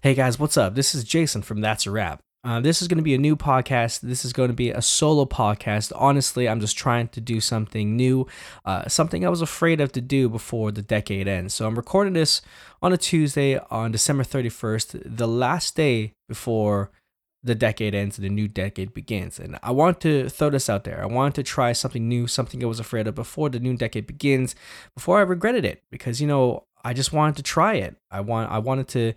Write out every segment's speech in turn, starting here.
Hey guys, what's up? This is Jason from That's a Wrap. Uh, this is going to be a new podcast. This is going to be a solo podcast. Honestly, I'm just trying to do something new, uh, something I was afraid of to do before the decade ends. So I'm recording this on a Tuesday on December 31st, the last day before the decade ends and the new decade begins. And I want to throw this out there. I wanted to try something new, something I was afraid of before the new decade begins, before I regretted it, because you know I just wanted to try it. I want I wanted to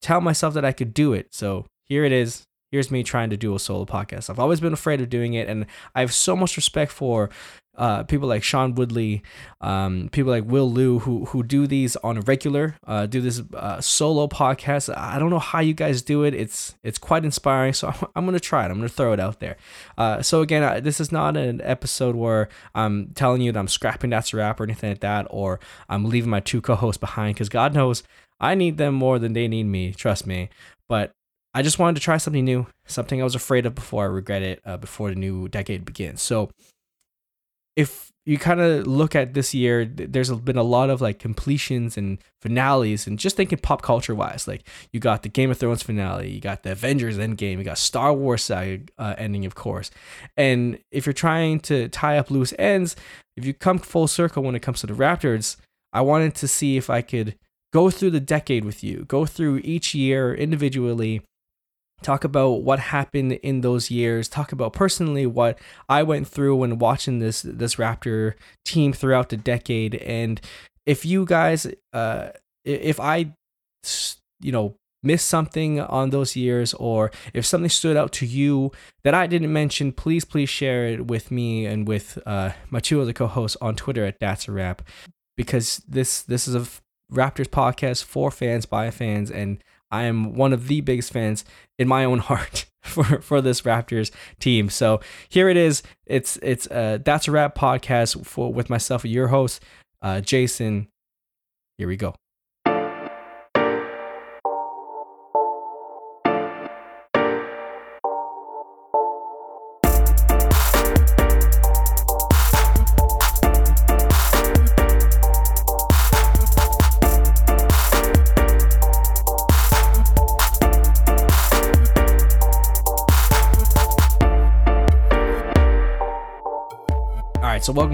tell myself that I could do it. So here it is. Here's me trying to do a solo podcast. I've always been afraid of doing it, and I have so much respect for uh, people like Sean Woodley, um, people like Will Lou, who who do these on a regular, uh, do this uh, solo podcast. I don't know how you guys do it. It's it's quite inspiring. So I'm, I'm gonna try it. I'm gonna throw it out there. Uh, so again, this is not an episode where I'm telling you that I'm scrapping that's a wrap or anything like that, or I'm leaving my two co-hosts behind because God knows I need them more than they need me. Trust me. But I just wanted to try something new, something I was afraid of before I regret it, uh, before the new decade begins. So, if you kind of look at this year, there's been a lot of like completions and finales, and just thinking pop culture wise, like you got the Game of Thrones finale, you got the Avengers Endgame, you got Star Wars saga uh, ending, of course. And if you're trying to tie up loose ends, if you come full circle when it comes to the Raptors, I wanted to see if I could go through the decade with you, go through each year individually. Talk about what happened in those years. Talk about personally what i went through when watching this this raptor team throughout the decade. And if you guys uh if i you know missed something on those years or if something stood out to you that i didn't mention please please share it with me and with uh two other co-hosts on twitter at that's a wrap because this this is a raptors podcast for fans by fans and I am one of the biggest fans in my own heart for, for this Raptors team. So here it is. It's it's uh that's a wrap podcast for with myself, your host, uh, Jason. Here we go.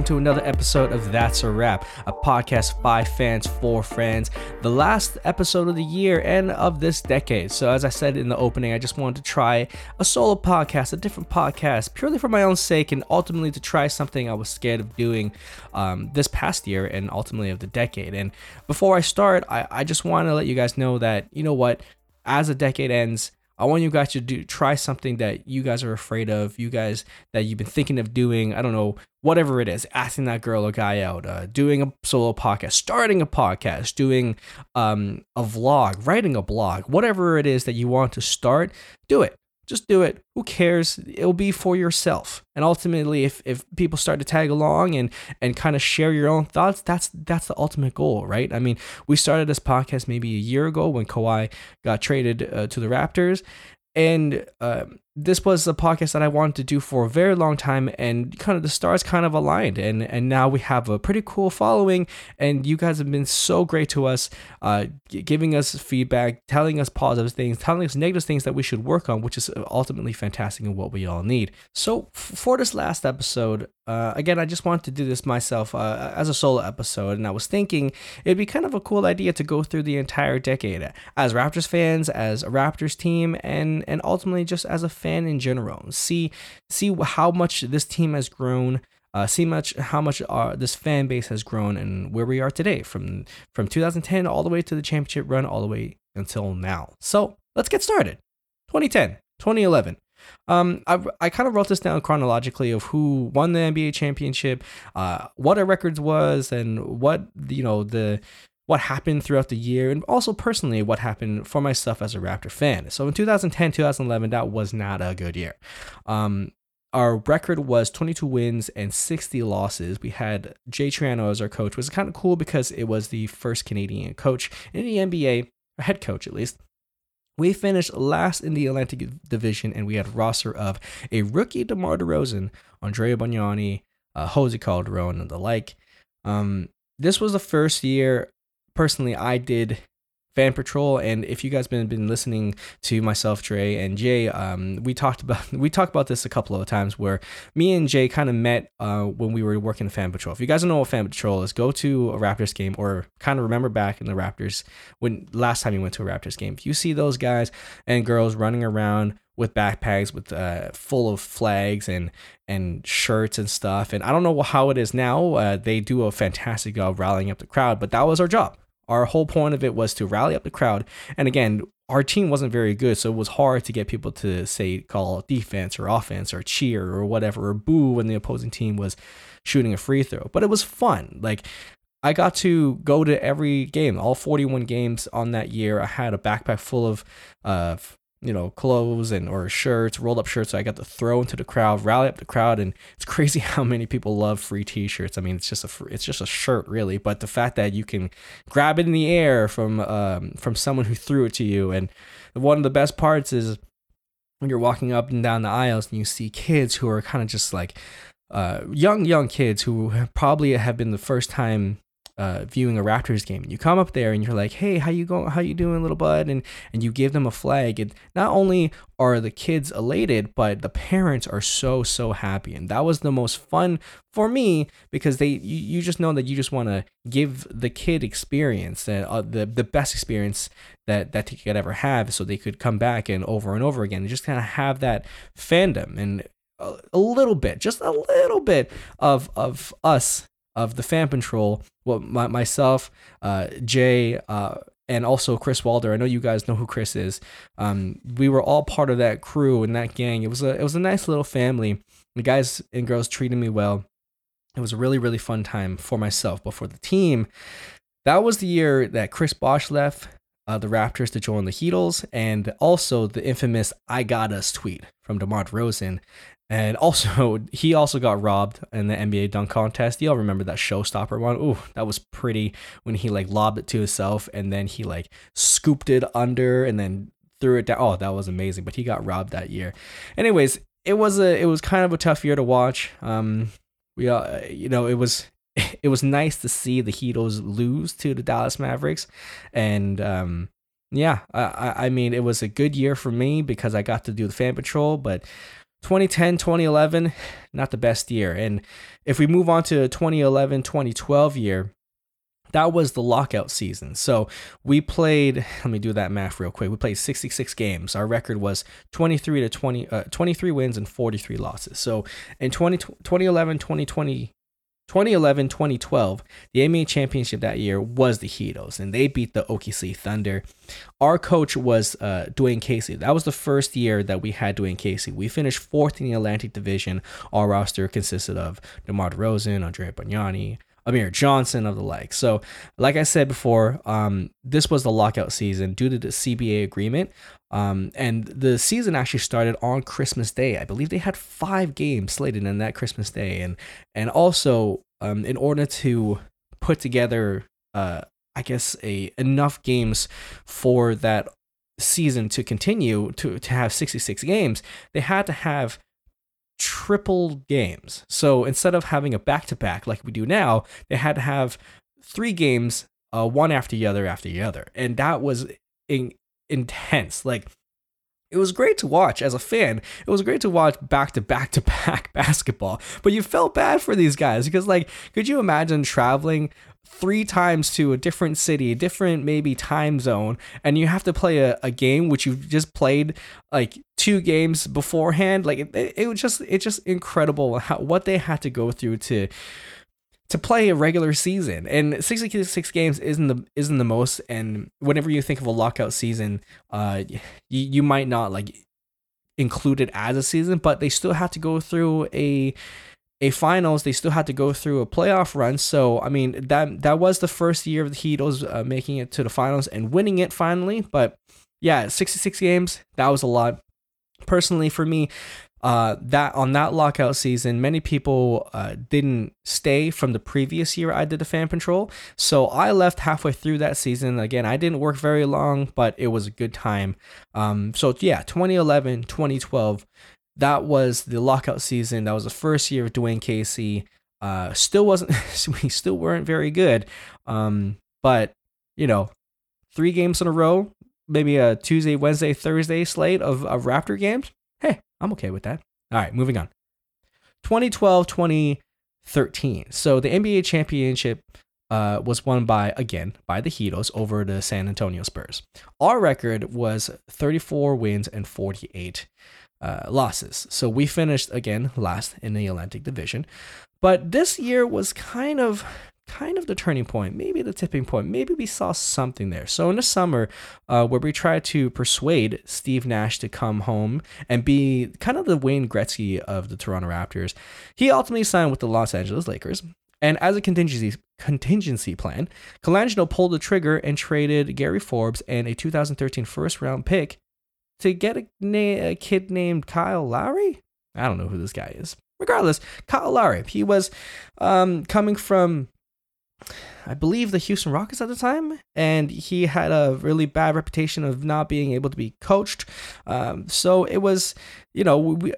To another episode of That's a Wrap, a podcast by fans for fans, the last episode of the year and of this decade. So, as I said in the opening, I just wanted to try a solo podcast, a different podcast, purely for my own sake, and ultimately to try something I was scared of doing um, this past year and ultimately of the decade. And before I start, I, I just want to let you guys know that, you know what, as the decade ends, I want you guys to do try something that you guys are afraid of, you guys that you've been thinking of doing. I don't know, whatever it is, asking that girl or guy out, uh, doing a solo podcast, starting a podcast, doing um, a vlog, writing a blog, whatever it is that you want to start, do it just do it. Who cares? It'll be for yourself. And ultimately, if, if people start to tag along and and kind of share your own thoughts, that's that's the ultimate goal, right? I mean, we started this podcast maybe a year ago when Kawhi got traded uh, to the Raptors, and uh, this was a podcast that I wanted to do for a very long time, and kind of the stars kind of aligned, and and now we have a pretty cool following, and you guys have been so great to us, uh, giving us feedback, telling us positive things, telling us negative things that we should work on, which is ultimately fantastic and what we all need. So for this last episode, uh, again, I just wanted to do this myself uh, as a solo episode, and I was thinking it'd be kind of a cool idea to go through the entire decade as Raptors fans, as a Raptors team, and and ultimately just as a in general. See see how much this team has grown. Uh, see much how much our, this fan base has grown and where we are today from from 2010 all the way to the championship run all the way until now. So let's get started. 2010, 2011. Um, I, I kind of wrote this down chronologically of who won the NBA championship, uh, what our records was, and what you know the what happened throughout the year, and also personally what happened for myself as a Raptor fan. So in 2010, 2011, that was not a good year. Um, our record was 22 wins and 60 losses. We had Jay Triano as our coach, which was kind of cool because it was the first Canadian coach in the NBA, or head coach at least, we finished last in the Atlantic Division, and we had a roster of a rookie DeMar DeRozan, Andrea Bargnani, uh, Jose Calderon, and the like. Um, this was the first year, personally, I did Fan Patrol. And if you guys been been listening to myself, Dre and Jay, um, we talked about we talked about this a couple of times where me and Jay kind of met uh, when we were working Fan Patrol. If you guys don't know what Fan Patrol is, go to a Raptors game or kind of remember back in the Raptors when last time you went to a Raptors game. If you see those guys and girls running around with backpacks with uh, full of flags and and shirts and stuff. And I don't know how it is now. Uh, they do a fantastic job rallying up the crowd, but that was our job. Our whole point of it was to rally up the crowd. And again, our team wasn't very good, so it was hard to get people to say call defense or offense or cheer or whatever or boo when the opposing team was shooting a free throw. But it was fun. Like I got to go to every game, all 41 games on that year. I had a backpack full of uh, you know, clothes and or shirts, rolled up shirts. So I got to throw into the crowd, rally up the crowd, and it's crazy how many people love free T-shirts. I mean, it's just a it's just a shirt, really. But the fact that you can grab it in the air from um, from someone who threw it to you, and one of the best parts is when you're walking up and down the aisles and you see kids who are kind of just like uh, young young kids who probably have been the first time uh, viewing a Raptors game. You come up there and you're like, "Hey, how you going? How you doing, little bud?" And and you give them a flag. And not only are the kids elated, but the parents are so so happy. And that was the most fun for me because they you, you just know that you just want to give the kid experience that uh, the the best experience that that they could ever have, so they could come back and over and over again and just kind of have that fandom and a little bit, just a little bit of of us of the fan patrol. Well, my, myself, uh, Jay, uh, and also Chris Walder. I know you guys know who Chris is. Um, we were all part of that crew and that gang. It was a it was a nice little family. The guys and girls treated me well. It was a really really fun time for myself, but for the team, that was the year that Chris Bosh left. Uh, the Raptors to join the Heatles, and also the infamous "I got us" tweet from DeMar DeRozan and also, he also got robbed in the NBA dunk contest. Y'all remember that showstopper one? Ooh, that was pretty when he like lobbed it to himself and then he like scooped it under and then threw it down. Oh, that was amazing. But he got robbed that year. Anyways, it was a it was kind of a tough year to watch. Um, we uh, you know it was it was nice to see the Heatles lose to the Dallas Mavericks, and um, yeah, I I mean it was a good year for me because I got to do the fan patrol, but 2010, 2011, not the best year. And if we move on to 2011, 2012 year, that was the lockout season. So we played, let me do that math real quick. We played 66 games. Our record was 23 to 20, uh, 23 wins and 43 losses. So in 20, 2011, 2020, 2011 2012, the NBA championship that year was the Heatles, and they beat the OKC Thunder. Our coach was uh, Dwane Casey. That was the first year that we had Dwane Casey. We finished fourth in the Atlantic Division. Our roster consisted of DeMar DeRozan, Andrea Bargnani, Amir Johnson of the like. So, like I said before, um, this was the lockout season due to the CBA agreement. Um, and the season actually started on Christmas Day. I believe they had five games slated in that Christmas Day, and and also um, in order to put together, uh, I guess a enough games for that season to continue to to have 66 games, they had to have triple games. So instead of having a back to back like we do now, they had to have three games, uh, one after the other after the other, and that was in- intense. Like it was great to watch as a fan. It was great to watch back to back to back basketball, but you felt bad for these guys because, like, could you imagine traveling three times to a different city, a different maybe time zone, and you have to play a, a game which you've just played like two games beforehand? Like, it, it was just, it's just incredible how, what they had to go through to to play a regular season. And 66 games isn't the isn't the most. And whenever you think of a lockout season, uh, you, you might not like include it as a season, but they still have to go through a a finals. They still had to go through a playoff run. So I mean that that was the first year of the Heatles uh, making it to the finals and winning it finally. But yeah, 66 games that was a lot. Personally, for me, uh, that on that lockout season, many people uh, didn't stay from the previous year I did the fan patrol. So I left halfway through that season. Again, I didn't work very long, but it was a good time. Um, so yeah, 2011, 2012, that was the lockout season. That was the first year of Dwane Casey. Uh, still wasn't, we still weren't very good. Um, but you know, three games in a row, maybe a Tuesday, Wednesday, Thursday slate of, of Raptor games. Hey, I'm okay with that. All right, moving on. 2012 2013. So the NBA championship uh, was won by, again, by the Heatles over the San Antonio Spurs. Our record was 34 wins and 48 uh, losses. So we finished, again, last in the Atlantic Division. But this year was kind of kind of the turning point, maybe the tipping point. Maybe we saw something there. So in the summer, uh, where we tried to persuade Steve Nash to come home and be kind of the Wayne Gretzky of the Toronto Raptors, he ultimately signed with the Los Angeles Lakers. And as a contingency contingency plan, Colangelo pulled the trigger and traded Gary Forbes and a 2013 first round pick to get a, na- a kid named Kyle Lowry. I don't know who this guy is. Regardless, Kyle Lowry. He was um, coming from I believe the Houston Rockets at the time, and he had a really bad reputation of not being able to be coached. Um, so it was, you know, we,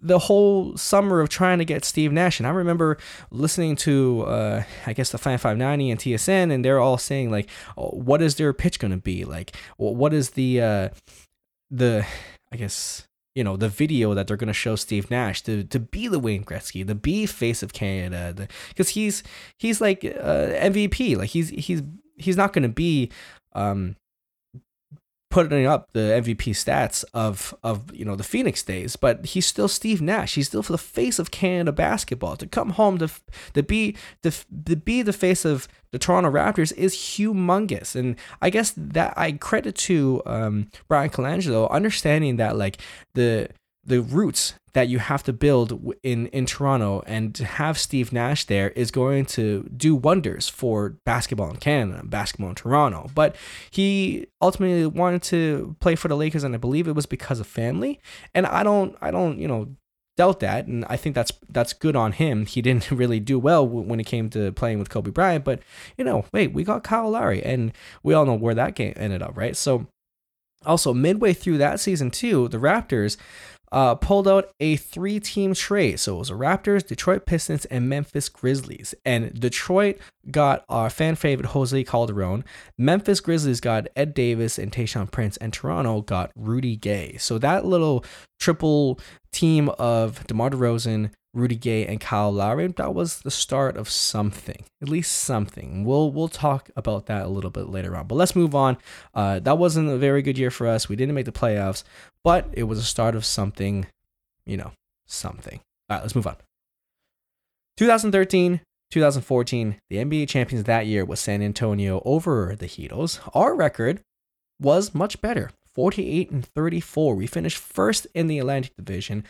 the whole summer of trying to get Steve Nash. And I remember listening to, uh, I guess, the Fan 590 and TSN, and they're all saying, like, oh, what is their pitch going to be? Like, what is the, uh, the, I guess, you know the video that they're going to show Steve Nash to to be the Wayne Gretzky, the be face of Canada, because he's he's like uh, MVP, like he's he's he's not going to be um putting up the MVP stats of of you know the Phoenix days, but he's still Steve Nash. He's still for the face of Canada basketball. To come home to to be to, to be the face of the Toronto Raptors is humongous, and I guess that I credit to um, Bryan Colangelo understanding that like the the roots that you have to build in in Toronto and to have Steve Nash there is going to do wonders for basketball in Canada, basketball in Toronto. But he ultimately wanted to play for the Lakers and I believe it was because of family. And I don't I don't, you know, doubt that and I think that's that's good on him. He didn't really do well when it came to playing with Kobe Bryant, but you know, wait, we got Kyle Lowry and we all know where that game ended up, right? So also midway through that season too, the Raptors uh, pulled out a three team trade. So it was Raptors, Detroit Pistons, and Memphis Grizzlies. And Detroit got our fan favorite Jose Calderon. Memphis Grizzlies got Ed Davis and Tayshaun Prince. And Toronto got Rudy Gay. So that little triple team of DeMar DeRozan, Rudy Gay, and Kyle Lowry, that was the start of something, at least something. We'll we'll talk about that a little bit later on. But let's move on. Uh, that wasn't a very good year for us. We didn't make the playoffs, but it was a start of something, you know, something. All right, let's move on. 2013, 2014, the NBA champions that year was San Antonio over the Heatles. Our record was much better. 48 and 34. We finished first in the Atlantic Division,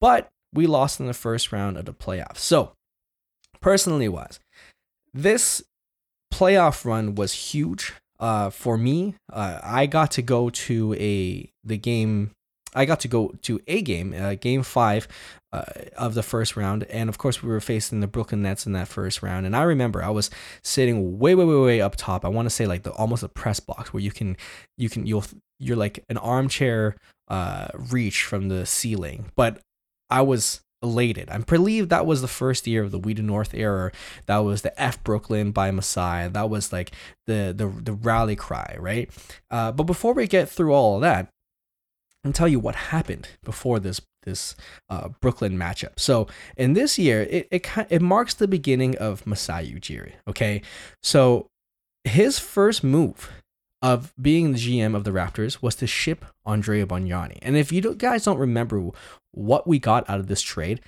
but we lost in the first round of the playoffs. So, personally wise, this playoff run was huge uh, for me. Uh, I got to go to a the game. I got to go to a game, uh, game five uh, of the first round, and of course we were facing the Brooklyn Nets in that first round. And I remember I was sitting way, way, way, way up top. I want to say like the almost a press box where you can, you can, you'll, you're like an armchair uh, reach from the ceiling. But I was elated. I'm believe that was the first year of the We the North era. That was the F Brooklyn by Masai. That was like the the the rally cry, right? Uh, but before we get through all of that, and tell you what happened before this this uh, Brooklyn matchup. So in this year, it, it it marks the beginning of Masai Ujiri. Okay, so his first move of being the GM of the Raptors was to ship Andrea Bargnani. And if you guys don't remember what we got out of this trade,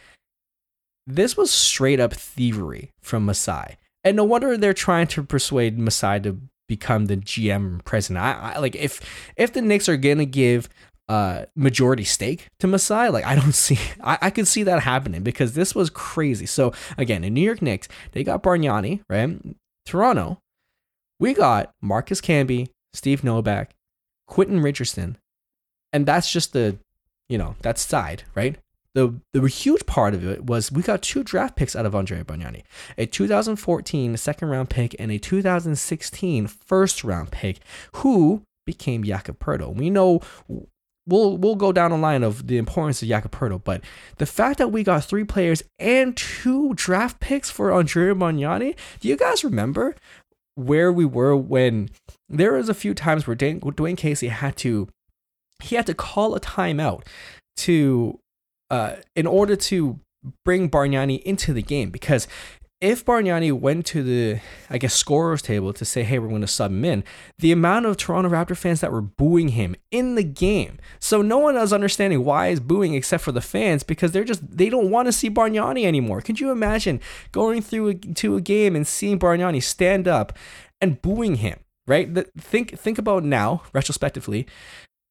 this was straight up thievery from Masai. And no wonder they're trying to persuade Masai to become the GM president. I, I like if if the Knicks are gonna give uh majority stake to Masai, like I don't see I, I could see that happening because this was crazy. So again, in New York Knicks, they got Bargnani, right? Toronto, we got Marcus Camby, Steve Novak, Quentin Richardson, and that's just the, you know, that side, right? The the huge part of it was we got two draft picks out of Andre Bargnani, a 2014 second round pick and a 2016 first round pick, who became Jakob. We know we'll we'll go down the line of the importance of Jakob but the fact that we got three players and two draft picks for Andre Bargnani, do you guys remember where we were when there was a few times where Dwane, Dwane Casey had to he had to call a timeout to uh, in order to bring Bargnani into the game because if Bargnani went to the, I guess, scorers table to say, hey, we're going to sub him in, the amount of Toronto Raptor fans that were booing him in the game. So no one is understanding why he's booing except for the fans because they're just, they don't want to see Bargnani anymore. Could you imagine going through a, to a game and seeing Bargnani stand up and booing him, right? The, think, think about now, retrospectively,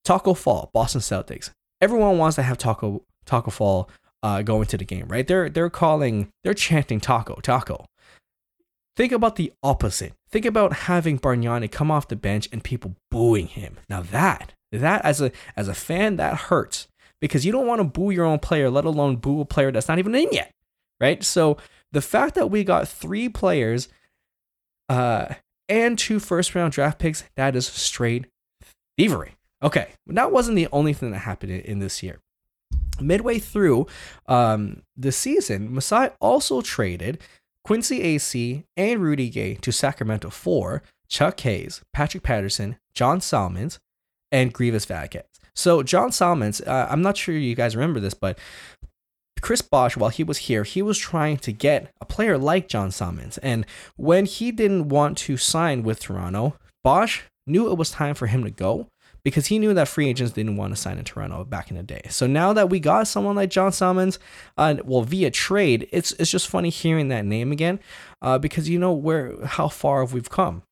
Taco Fall, Boston Celtics. Everyone wants to have Taco, Taco Fall uh, go into the game, right? They're they're calling, they're chanting taco, taco. Think about the opposite. Think about having Bargnani come off the bench and people booing him. Now that that as a as a fan that hurts because you don't want to boo your own player, let alone boo a player that's not even in yet, right? So the fact that we got three players uh, and two first round draft picks, that is straight thievery. Okay, that wasn't the only thing that happened in this year. Midway through um, the season, Masai also traded Quincy Acy and Rudy Gay to Sacramento for Chuck Hayes, Patrick Patterson, John Salmons, and Greivis Vasquez. So John Salmons, uh, I'm not sure you guys remember this, but Chris Bosh, while he was here, he was trying to get a player like John Salmons. And when he didn't want to sign with Toronto, Bosh knew it was time for him to go because he knew that free agents didn't want to sign in Toronto back in the day. So now that we got someone like John Salmons, uh, well, via trade, it's it's just funny hearing that name again, uh, because you know where how far we've come,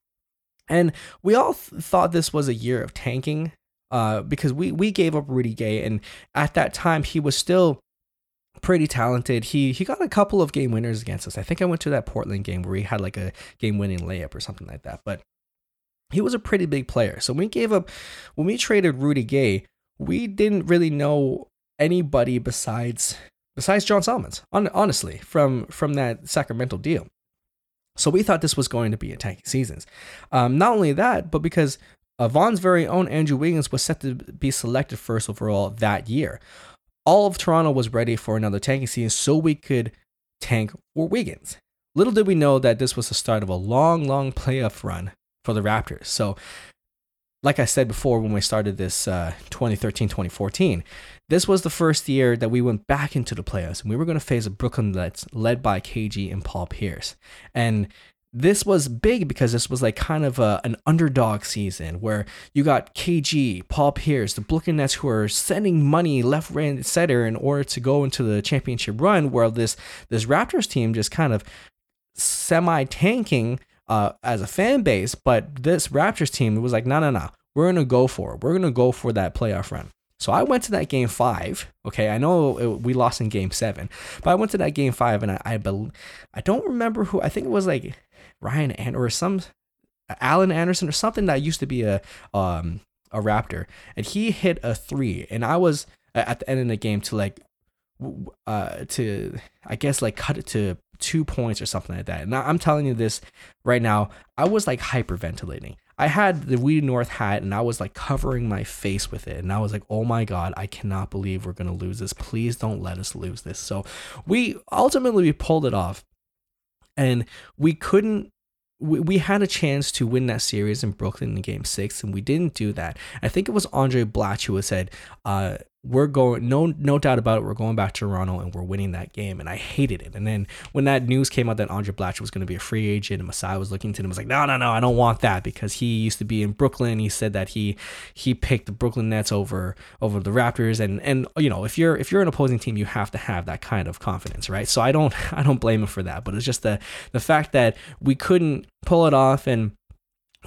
and we all th- thought this was a year of tanking, uh, because we we gave up Rudy Gay, and at that time he was still pretty talented. He he got a couple of game winners against us. I think I went to that Portland game where he had like a game winning layup or something like that. But he was a pretty big player. So when we gave up, when we traded Rudy Gay, we didn't really know anybody besides besides John Salmons. honestly, from from that Sacramento deal. So we thought this was going to be a tanking seasons. Um, not only that, but because uh, Vaughan's very own Andrew Wiggins was set to be selected first overall that year. All of Toronto was ready for another tanking season so we could tank for Wiggins. Little did we know that this was the start of a long, long playoff run for the Raptors. So, like I said before when we started this uh, 2013 2014, this was the first year that we went back into the playoffs and we were going to face a Brooklyn Nets led by KG and Paul Pierce. And this was big because this was like kind of a, an underdog season where you got KG, Paul Pierce, the Brooklyn Nets who are sending money left, right, and center in order to go into the championship run, while this this Raptors team just kind of semi tanking uh, as a fan base, but this Raptors team was like, no, no, no, we're gonna go for it. We're gonna go for that playoff run. So I went to that game five. Okay, I know it, we lost in game seven, but I went to that game five, and I I, be, I don't remember who. I think it was like Ryan and or some Alan Anderson or something that used to be a um a Raptor, and he hit a three, and I was at the end of the game to like uh to I guess like cut it to two points or something like that. And I'm telling you this right now, I was like hyperventilating. I had the We North hat and I was like covering my face with it. And I was like, oh my God, I cannot believe we're going to lose this. Please don't let us lose this. So we ultimately we pulled it off and we couldn't we, we had a chance to win that series in Brooklyn in game six, and we didn't do that. I think it was Andray Blatche who said, uh, we're going no no doubt about it we're going back to toronto and we're winning that game and i hated it. And then when that news came out that andray blatche was going to be a free agent and masai was looking to him was like no no no i don't want that because he used to be in brooklyn. He said that he he picked the brooklyn nets over over the raptors. And and you know if you're if you're an opposing team you have to have that kind of confidence right? So i don't i don't blame him for that. But it's just the the fact that we couldn't pull it off and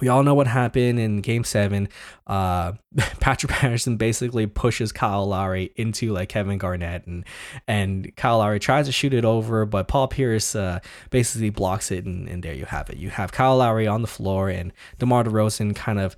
we all know what happened in game seven. Uh, Patrick Patterson basically pushes Kyle Lowry into like Kevin Garnett, and and Kyle Lowry tries to shoot it over, but Paul Pierce uh, basically blocks it, and, and there you have it. You have Kyle Lowry on the floor, and DeMar DeRozan kind of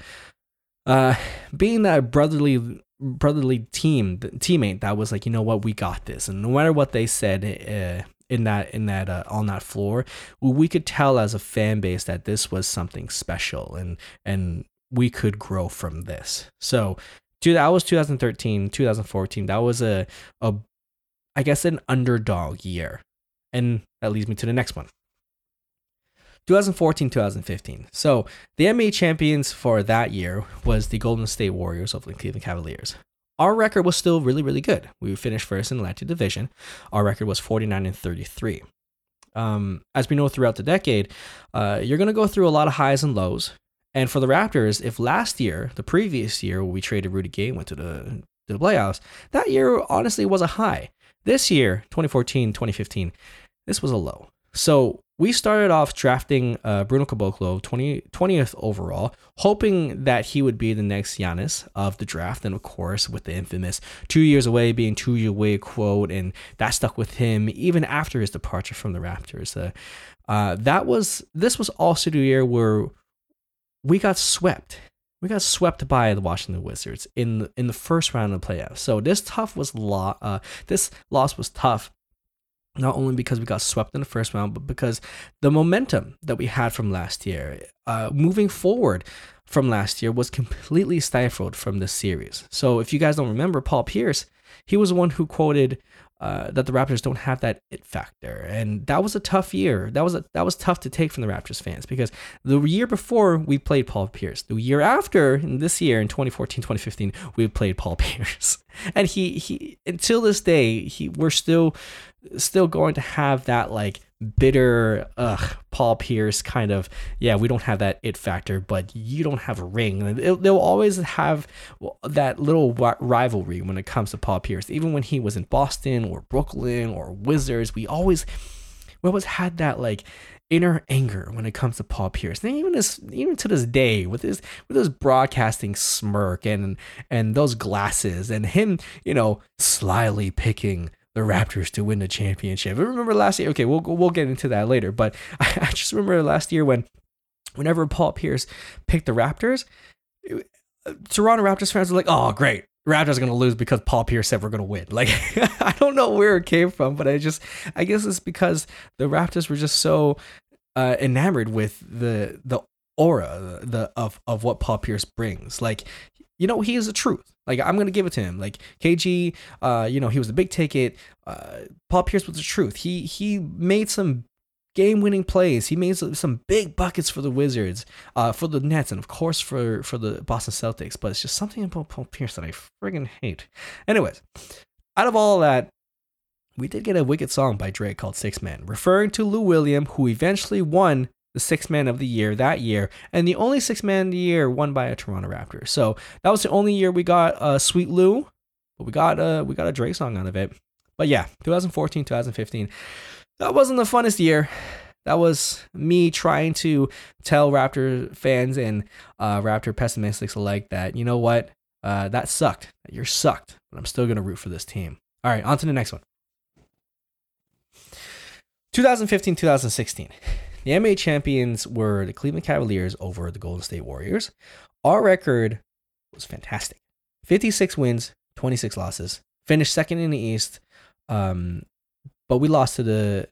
uh, being that brotherly brotherly team teammate that was like, you know what, we got this, and no matter what they said, uh, in that in that uh, on that floor we could tell as a fan base that this was something special and and we could grow from this so dude that was 2013 2014 that was a a i guess an underdog year and that leads me to the next one 2014 2015. So the NBA champions for that year was the Golden State Warriors of the Cleveland Cavaliers. Our record was still really, really good. We finished first in the Atlantic Division. Our record was 49 and 33. Um, as we know throughout the decade, uh, you're going to go through a lot of highs and lows. And for the Raptors, if last year, the previous year, we traded Rudy Gay, went to the, to the playoffs, that year honestly was a high. This year, 2014, 2015, this was a low. So we started off drafting uh, Bruno Caboclo 20, 20th overall, hoping that he would be the next Giannis of the draft. And of course, with the infamous two years away being two years away quote, and that stuck with him even after his departure from the Raptors. Uh, uh, that was this was also the year where we got swept. We got swept by the Washington Wizards in the, in the first round of the playoffs. So this tough was lo- uh, this loss was tough not only because we got swept in the first round, but because the momentum that we had from last year, uh, moving forward from last year, was completely stifled from this series. So if you guys don't remember, Paul Pierce, he was the one who quoted uh, that the Raptors don't have that it factor, and that was a tough year. That was a, that was tough to take from the Raptors fans because the year before we played Paul Pierce, the year after, in this year in 2014, 2015, we played Paul Pierce, and he he until this day he we're still still going to have that like bitter ugh paul pierce kind of yeah we don't have that it factor but you don't have a ring they'll always have that little rivalry when it comes to paul pierce even when he was in boston or brooklyn or wizards we always we always had that like inner anger when it comes to Paul Pierce. And even this, even to this day, with his with his broadcasting smirk and and those glasses and him, you know, slyly picking the Raptors to win the championship. I remember last year. Okay, we'll we'll get into that later. But I, I just remember last year when, whenever Paul Pierce picked the Raptors, it, Toronto Raptors fans were like, "Oh, great, Raptors are gonna lose because Paul Pierce said we're gonna win." Like, I don't know where it came from, but I just, I guess it's because the Raptors were just so uh, enamored with the the aura the of of what Paul Pierce brings. Like, you know, he is the truth. Like I'm gonna give it to him. Like KG, uh, you know, he was the big ticket. Uh, Paul Pierce was the truth. He he made some game-winning plays. He made some big buckets for the Wizards, uh, for the Nets, and of course for for the Boston Celtics. But it's just something about Paul Pierce that I friggin' hate. Anyways, out of all that, we did get a wicked song by Drake called Six Man, referring to Lou William, who eventually won the sixth man of the year that year, and the only sixth man of the year won by a Toronto Raptor. So that was the only year we got uh, Sweet Lou, but we got uh, we got a Drake song out of it. But yeah, 2014, 2015, that wasn't the funnest year. That was me trying to tell Raptor fans and uh, Raptor pessimists alike that you know what, uh, that sucked. You're sucked, but I'm still gonna root for this team. All right, on to the next one. 2015, 2016. The NBA champions were the Cleveland Cavaliers over the Golden State Warriors. Our record was fantastic 56 wins, 26 losses. Finished second in the East, um, but we lost to the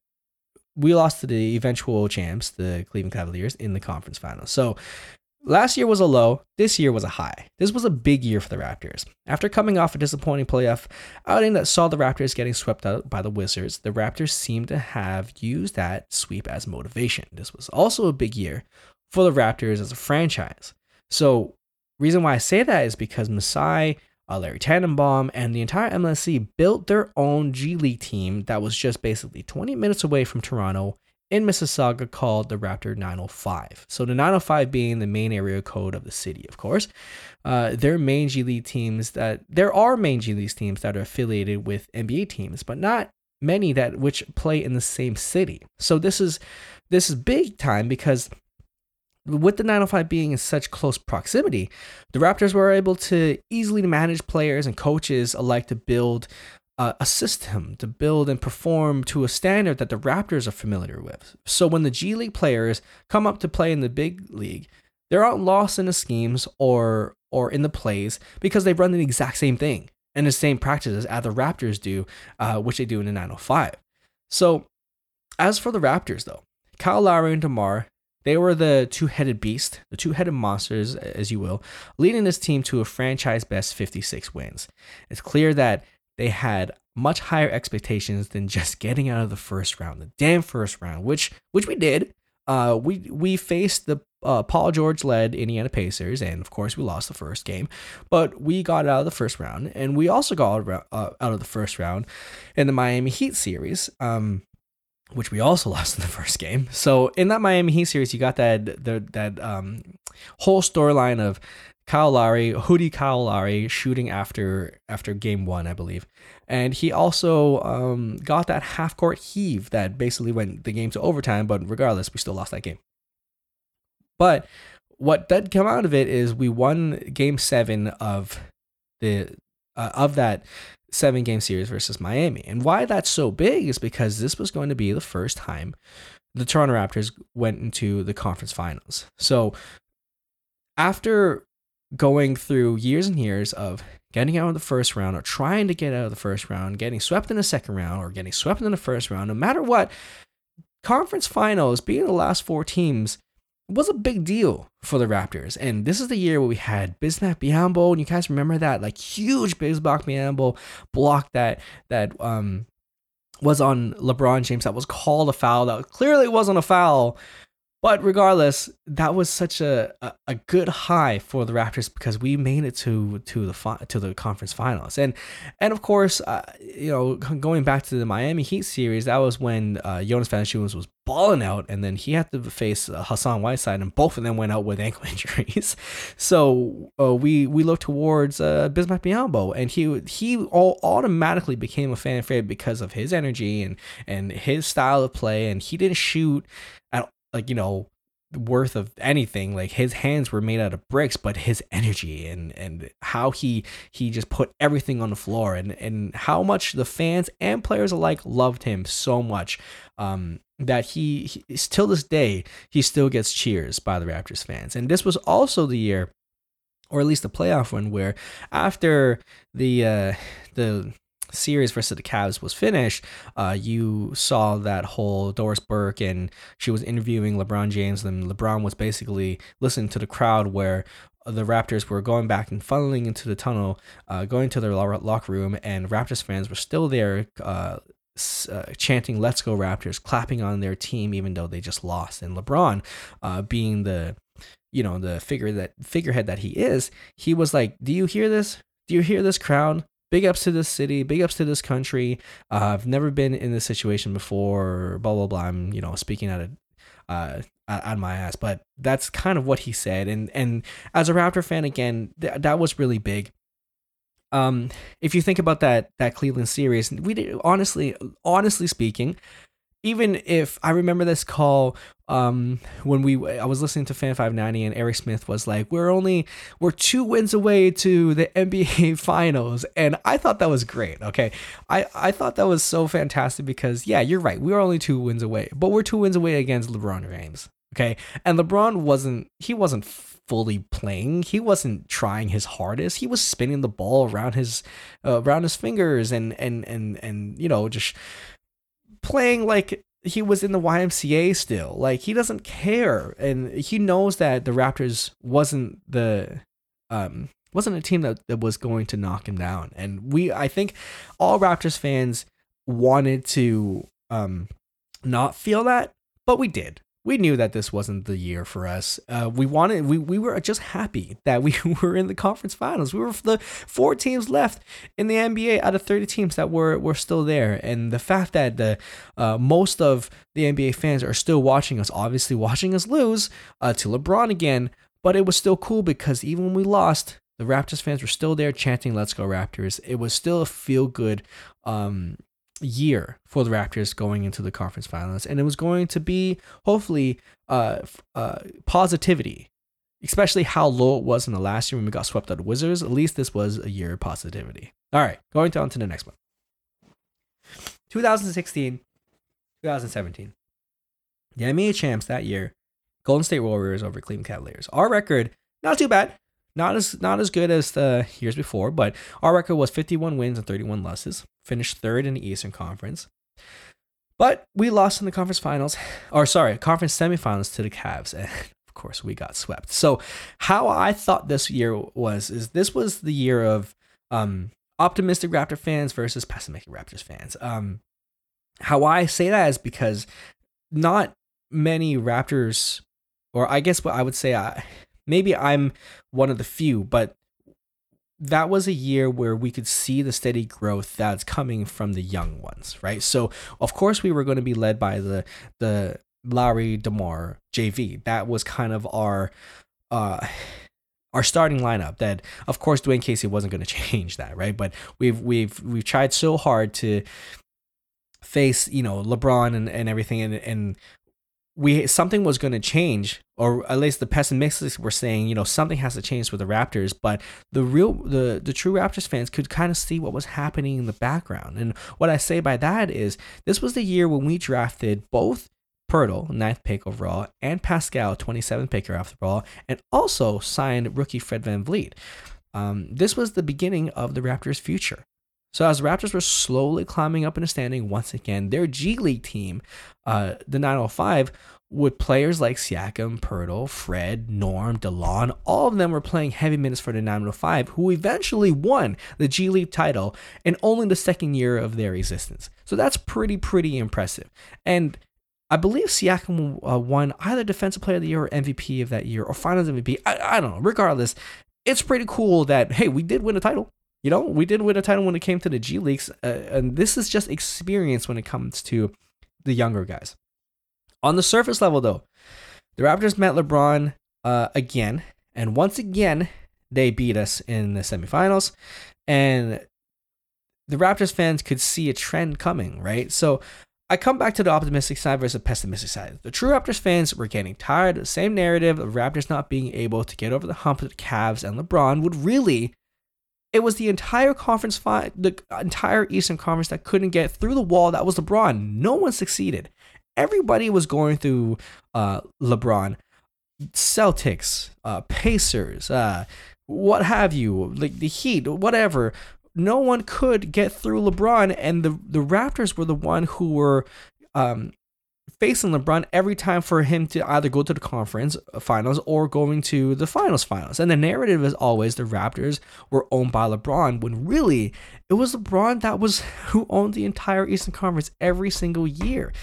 we lost to the eventual champs, the Cleveland Cavaliers, in the conference finals. So Last year was a low, this year was a high. This was a big year for the Raptors. After coming off a disappointing playoff outing that saw the Raptors getting swept out by the Wizards, the Raptors seemed to have used that sweep as motivation. This was also a big year for the Raptors as a franchise. So, reason why I say that is because Masai, uh, Larry Tannenbaum, and the entire MLSE built their own G League team that was just basically 20 minutes away from Toronto in Mississauga called the Raptor 905. So the 905 being the main area code of the city, of course. Uh, there are main G League teams that there are main G League teams that are affiliated with NBA teams, but not many that which play in the same city. So this is this is big time because with the 905 being in such close proximity, the Raptors were able to easily manage players and coaches alike to build uh, a system to build and perform to a standard that the Raptors are familiar with. So when the G League players come up to play in the big league, they're not lost in the schemes or or in the plays because they run the exact same thing and the same practices as the Raptors do, uh, which they do in the 905. So as for the Raptors, though, Kyle Lowry and DeMar, they were the two-headed beast, the two-headed monsters, as you will, leading this team to a franchise best 56 wins. It's clear that they had much higher expectations than just getting out of the first round, the damn first round, which which we did. uh, we we faced the uh, Paul George led Indiana Pacers, and of course we lost the first game, but we got out of the first round, and we also got out of the first round in the Miami Heat series. Um, which we also lost in the first game. So in that Miami Heat series, you got that the, that um, whole storyline of Kyle Lowry, Hootie Kyle Lowry shooting after after game one, I believe, and he also um, got that half court heave that basically went the game to overtime. But regardless, we still lost that game. But what did come out of it is we won game seven of the uh, of that seven game series versus Miami. And why that's so big is because this was going to be the first time the Toronto Raptors went into the conference finals. So after going through years and years of getting out of the first round or trying to get out of the first round, getting swept in the second round or getting swept in the first round, no matter what, conference finals, being the last four teams, was a big deal for the Raptors. And this is the year where we had Bismack Biyombo, and you guys remember that like huge Bismack Biyombo block that that um was on LeBron James that was called a foul that clearly wasn't a foul but regardless, that was such a, a, a, good high for the Raptors because we made it to to the to the conference finals, and and of course, uh, you know, going back to the Miami Heat series, that was when uh, Jonas Valanciunas was balling out, and then he had to face uh, Hassan Whiteside, and both of them went out with ankle injuries. so uh, we we looked towards uh, Bismack Biyombo, and he he all automatically became a fan favorite because of his energy and and his style of play, and he didn't shoot at like you know worth of anything like his hands were made out of bricks but his energy and and how he he just put everything on the floor and and how much the fans and players alike loved him so much um that he, he till this day he still gets cheers by the Raptors fans. And this was also the year or at least the playoff one where after the uh the series versus the Cavs was finished, uh, you saw that whole Doris Burke and she was interviewing LeBron James, and LeBron was basically listening to the crowd where the Raptors were going back and funneling into the tunnel, uh, going to their locker room, and Raptors fans were still there. Uh, uh, chanting "Let's go Raptors," clapping on their team even though they just lost. And LeBron, uh, being the you know the figure that figurehead that he is, he was like, "Do you hear this? Do you hear this crowd? Big ups to this city, big ups to this country. Uh, I've never been in this situation before. Blah blah blah. I'm you know speaking out of uh, out of my ass, but that's kind of what he said. And and as a Raptor fan, again, th- that was really big. Um, if you think about that that Cleveland series, we did honestly, honestly speaking, even if I remember this call um, when we I was listening to Fan 590 and Eric Smith was like, "We're only we're two wins away to the NBA Finals," and I thought that was great. Okay, I I thought that was so fantastic because yeah, you're right. We are only two wins away, but we're two wins away against LeBron James. Okay, and LeBron wasn't he wasn't fully playing. He wasn't trying his hardest. He was spinning the ball around his uh, around his fingers and and and and you know just playing like he was in the YMCA still. Like he doesn't care, and he knows that the Raptors wasn't the um wasn't a team that, that was going to knock him down. And we, I think, all Raptors fans wanted to um not feel that, but we did we knew that this wasn't the year for us. Uh, we wanted, we, we were just happy that we were in the conference finals. We were the four teams left in the NBA out of 30 teams that were, were still there. And the fact that the uh, most of the NBA fans are still watching us, obviously watching us lose uh, to LeBron again, but it was still cool because even when we lost, the Raptors fans were still there chanting "Let's go Raptors." It was still a feel good um, year for the Raptors going into the conference finals, and it was going to be hopefully uh, uh, positivity, especially how low it was in the last year when we got swept out of Wizards. At least this was a year of positivity. All right, going down to the next one. 2016, 2017. The NBA champs that year, Golden State Warriors over Cleveland Cavaliers. Our record, not too bad. Not as not as good as the years before, but our record was 51 wins and 31 losses. Finished third in the Eastern Conference. But we lost in the conference finals, or sorry, conference semifinals to the Cavs, and of course we got swept. So how I thought this year was is this was the year of um, optimistic Raptor fans versus pessimistic Raptors fans. Um, how I say that is because not many Raptors, or I guess what I would say, I maybe I'm one of the few, but that was a year where we could see the steady growth that's coming from the young ones, right? So of course we were going to be led by the the Lowry Demar JV. That was kind of our uh our starting lineup that of course Dwane Casey wasn't going to change that, right? But we've we've we've tried so hard to face, you know, LeBron and, and everything and and we something was going to change or at least the pessimists were saying you know something has to change with the raptors but the real the the true raptors fans could kind of see what was happening in the background and what i say by that is this was the year when we drafted both Poeltl, ninth pick overall, and Pascal, 27th pick overall, and also signed rookie Fred VanVleet. Um, this was the beginning of the Raptors' future. So as the Raptors were slowly climbing up in the standing once again, their G League team, uh, the 905, with players like Siakam, Poeltl, Fred, Norm, Delon, all of them were playing heavy minutes for the 905, who eventually won the G League title in only the second year of their existence. So that's pretty, pretty impressive. And I believe Siakam uh, won either Defensive Player of the Year or MVP of that year or Finals MVP. I, I don't know. Regardless, it's pretty cool that, hey, we did win a title. You know, we did win a title when it came to the G Leagues. Uh, and this is just experience when it comes to the younger guys. On the surface level, though, the Raptors met LeBron uh, again, and once again, they beat us in the semifinals. And the Raptors fans could see a trend coming, right? So I come back to the optimistic side versus the pessimistic side. The true Raptors fans were getting tired of the same narrative of Raptors not being able to get over the hump of the Cavs and LeBron would really it was the entire conference fi- the entire Eastern Conference that couldn't get through the wall that was LeBron. No one succeeded everybody was going through uh, LeBron, Celtics, uh, Pacers, uh, what have you, like the Heat, whatever. No one could get through LeBron, and the the Raptors were the one who were um, facing LeBron every time for him to either go to the conference finals or going to the finals finals. And the narrative is always the Raptors were owned by LeBron when really it was LeBron that was who owned the entire Eastern Conference every single year.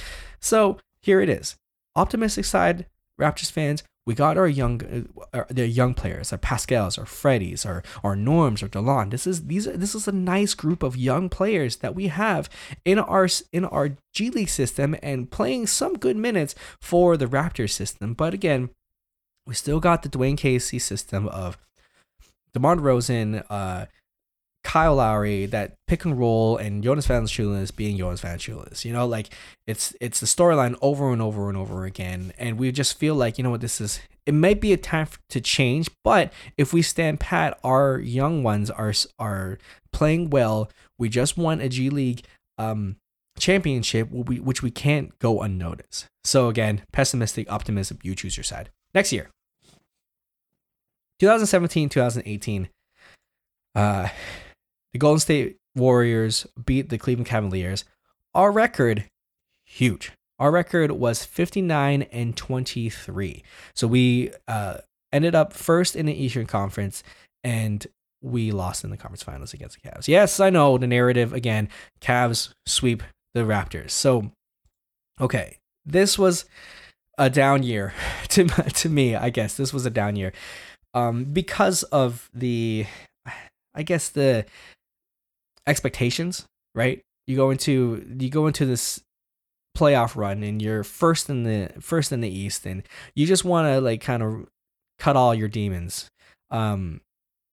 So here it is. Optimistic side, Raptors fans, we got our young, uh, their young players, our Pascals, our Freddies, our our Norms, our Delon. This is these. This is a nice group of young players that we have in our in our G League system and playing some good minutes for the Raptors system. But again, we still got the Dwane Casey system of DeMar DeRozan, uh, Kyle Lowry, that pick and roll, and Jonas Valanciunas being Jonas Valanciunas. You know, like it's it's the storyline over and over and over again, and we just feel like you know what this is. It might be a time to change, but if we stand pat, our young ones are are playing well. We just won a G League um, championship, which we can't go unnoticed. So again, pessimistic, optimism. You choose your side. Next year, 2017, 2018. Uh, the Golden State Warriors beat the Cleveland Cavaliers. Our record, huge. Our record was 59 and 23. So we uh, ended up first in the Eastern Conference and we lost in the conference finals against the Cavs. Yes, I know the narrative again, Cavs sweep the Raptors. So, okay, this was a down year to to me, I guess. This was a down year. Um because of the I guess the expectations, right? You go into you go into this playoff run and you're first in the first in the East and you just want to like kind of cut all your demons um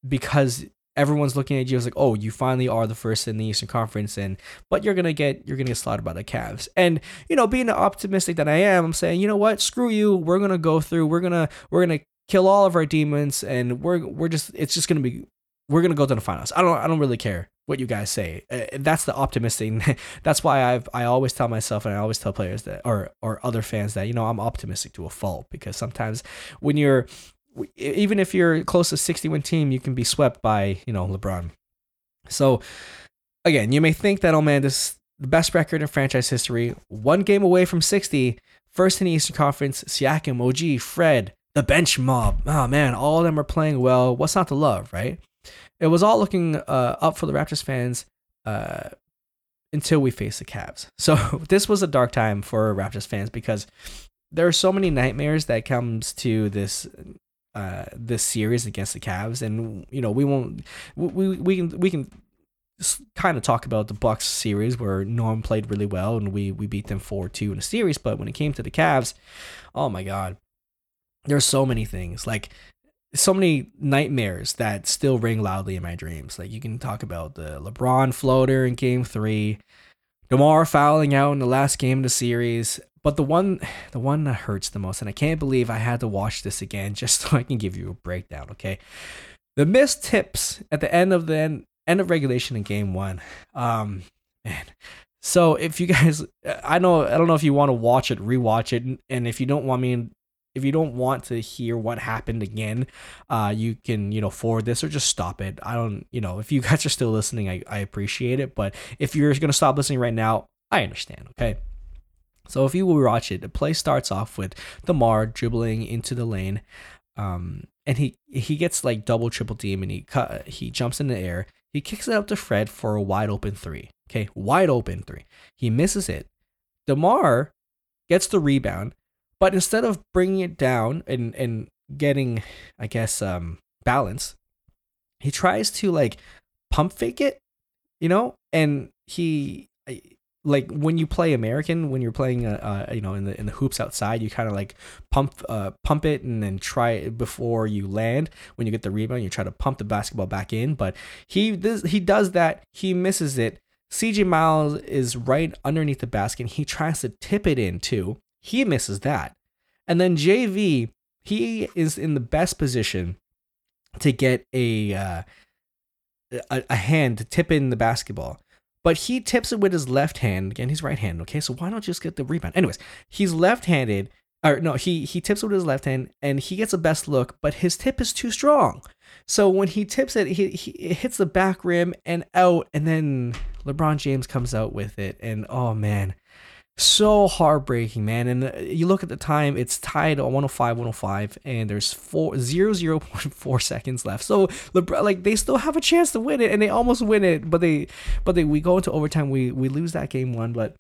because everyone's looking at you as like oh you finally are the first in the Eastern Conference and but you're gonna get you're gonna get slaughtered by the Cavs. And you know being optimistic that I am I'm saying you know what? Screw you. We're gonna go through. We're gonna we're gonna kill all of our demons and we're we're just it's just gonna be we're gonna go to the finals I don't I don't really care what you guys say. Uh, that's the optimistic. Thing. That's why I've I always tell myself and I always tell players that or or other fans that you know I'm optimistic to a fault because sometimes when you're even if you're close to 60 win team, you can be swept by you know LeBron. So again, you may think that oh man, this the best record in franchise history, one game away from 60, first in the Eastern Conference. Siakam, OG, Fred, the bench mob. Oh man, all of them are playing well. What's not to love, right? It was all looking uh, up for the Raptors fans uh, until we faced the Cavs. So this was a dark time for Raptors fans because there are so many nightmares that comes to this uh this series against the Cavs, and you know we won't we we can we can kind of talk about the Bucks series where Norm played really well and we we beat them 4-2 in a series, but when it came to the Cavs, oh my god. There's so many things like so many nightmares that still ring loudly in my dreams. Like you can talk about the LeBron floater in game 3, DeMar fouling out in the last game of the series, but the one the one that hurts the most and I can't believe I had to watch this again just so I can give you a breakdown, okay? The missed tips at the end of the end, end of regulation in game one. Um, man. So if you guys, I know, I don't know if you want to watch it, rewatch it, and if you don't want me, if you don't want to hear what happened again, uh, you can, you know, forward this or just stop it. I don't, you know, if you guys are still listening, I, I appreciate it. But if you're gonna stop listening right now, I understand. Okay. So if you will watch it, the play starts off with DeMar dribbling into the lane. Um, and he he gets like double triple team and he cut he jumps in the air he kicks it out to Fred for a wide open three. Okay, wide open three. He misses it. DeMar gets the rebound, but instead of bringing it down and, and getting, I guess, um, balance, he tries to like pump fake it, you know, and he like when you play American, when you're playing, uh, uh, you know, in the in the hoops outside, you kind of like pump uh, pump it and then try it before you land. When you get the rebound, you try to pump the basketball back in. But he this, he does that. He misses it. CJ Miles is right underneath the basket. He tries to tip it in too. He misses that. And then JV, he is in the best position to get a uh, a, a hand to tip in the basketball but he tips it with his left hand. Again, he's right hand. Okay, so why not just get the rebound? Anyways, he's left handed. Or no, he he tips it with his left hand and he gets a best look, but his tip is too strong. So when he tips it, he, he it hits the back rim and out, and then LeBron James comes out with it, and oh man, so heartbreaking, man. And uh, you look at the time, it's tied at 105, 105, and there's four, 0, 0.4 seconds left. So, LeBron, like, they still have a chance to win it, and they almost win it, but they, but they, we go into overtime, we, we lose that game one, but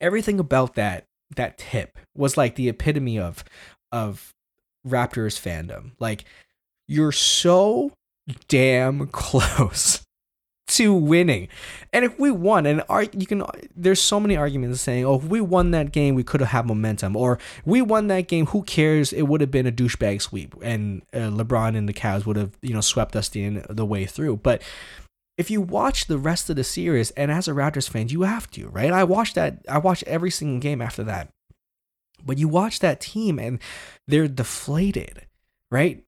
everything about that, that tip was like the epitome of, of Raptors fandom. Like, you're so damn close to winning. And if we won, and you can, there's so many arguments saying, oh, if we won that game, we could have had momentum, or we won that game, who cares? It would have been a douchebag sweep, and uh, LeBron and the Cavs would have, you know, swept us the the way through. But if you watch the rest of the series, and as a Raptors fan, you have to, right? I watched that. I watched every single game after that. But you watch that team, and they're deflated, right?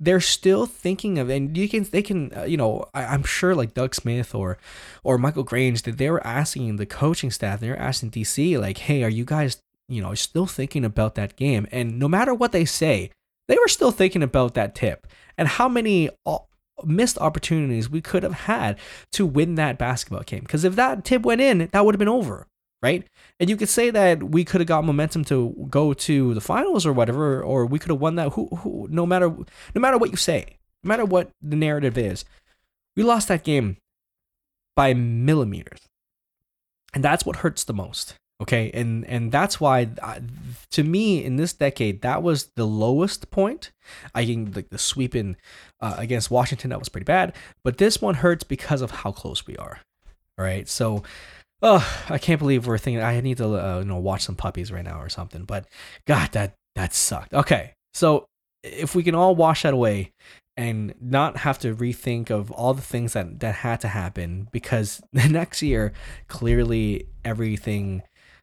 They're still thinking of and you can they can uh, you know I, am sure like Doug Smith or or Michael Grange that they were asking the coaching staff they were asking DC like hey are you guys you know still thinking about that game? And no matter what they say they were still thinking about that tip. And how many uh, missed opportunities we could have had to win that basketball game. Because if that tip went in that would have been over right? And you could say that we could have got momentum to go to the finals or whatever, or we could have won that. Who, who, no matter, no matter what you say, no matter what the narrative is, we lost that game by millimeters, and that's what hurts the most. Okay, and and that's why, uh, to me, in this decade, that was the lowest point. I think like the sweep in uh, against Washington that was pretty bad, but this one hurts because of how close we are. All right, so oh, I can't believe we're thinking I need to uh, you know watch some puppies right now or something. But God, that that sucked. Okay, so if we can all wash that away and not have to rethink of all the things that that had to happen because the next year clearly everything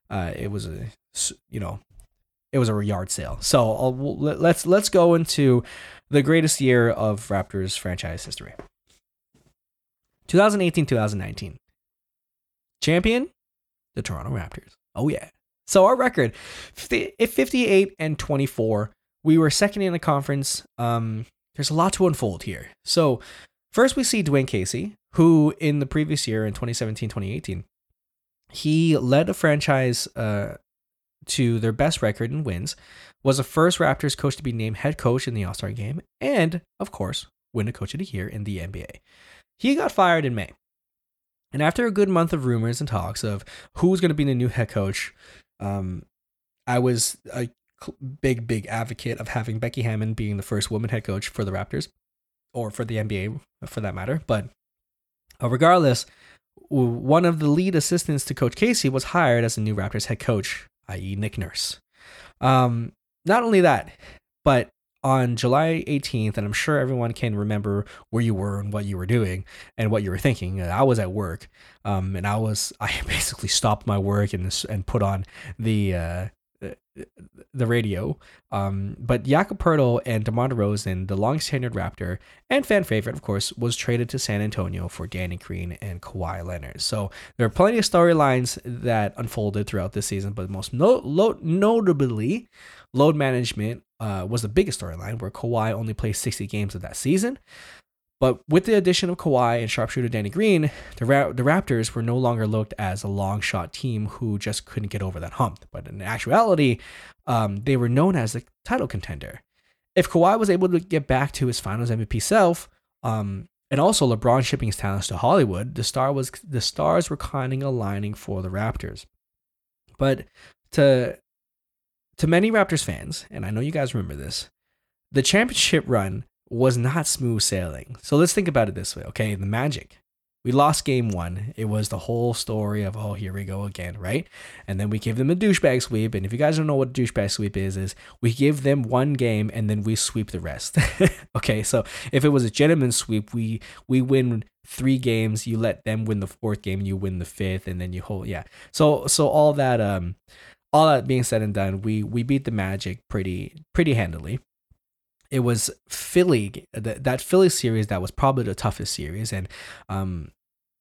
uh, it was a you know it was a yard sale. So I'll, let's let's go into the greatest year of Raptors franchise history. 2018 2019 Champion, the Toronto Raptors. Oh, yeah. So our record, 58 and 24. We were second in the conference. Um, there's a lot to unfold here. So first we see Dwane Casey, who in the previous year in 2017, 2018, he led a franchise uh, to their best record in wins, was the first Raptors coach to be named head coach in the All Star game, and of course, win a coach of the year in the NBA. He got fired in May. And after a good month of rumors and talks of who's going to be the new head coach, um, I was a big, big advocate of having Becky Hammon being the first woman head coach for the Raptors, or for the NBA for that matter. But uh, regardless, one of the lead assistants to Coach Casey was hired as the new Raptors head coach, i.e., Nick Nurse. Um, not only that, but on July 18th, and I'm sure everyone can remember where you were and what you were doing and what you were thinking. I was at work, um, and I was I basically stopped my work and and put on the uh, the radio. Um, but Jakob Poeltl and DeMar DeRozan, the longest tenured Raptor and fan favorite, of course, was traded to San Antonio for Danny Green and Kawhi Leonard. So there are plenty of storylines that unfolded throughout this season, but most no- lo- notably, load management uh, was the biggest storyline, where Kawhi only played 60 games of that season. But with the addition of Kawhi and sharpshooter Danny Green, the, Ra- the Raptors were no longer looked as a long shot team who just couldn't get over that hump. But in actuality, um, they were known as a title contender. If Kawhi was able to get back to his Finals MVP self, um, and also LeBron shipping his talents to Hollywood, the star was the stars were kind of aligning for the Raptors. But to to many Raptors fans, and I know you guys remember this, the championship run was not smooth sailing. So let's think about it this way, okay? The Magic. We lost game one. It was the whole story of, oh, here we go again, right? And then we give them a douchebag sweep. And if you guys don't know what a douchebag sweep is, is we give them one game and then we sweep the rest. okay, so if it was a gentleman sweep, we we win three games, you let them win the fourth game, you win the fifth, and then you hold yeah. So so all that um all that being said and done, we we beat the Magic pretty pretty handily. It was Philly that that Philly series that was probably the toughest series. And um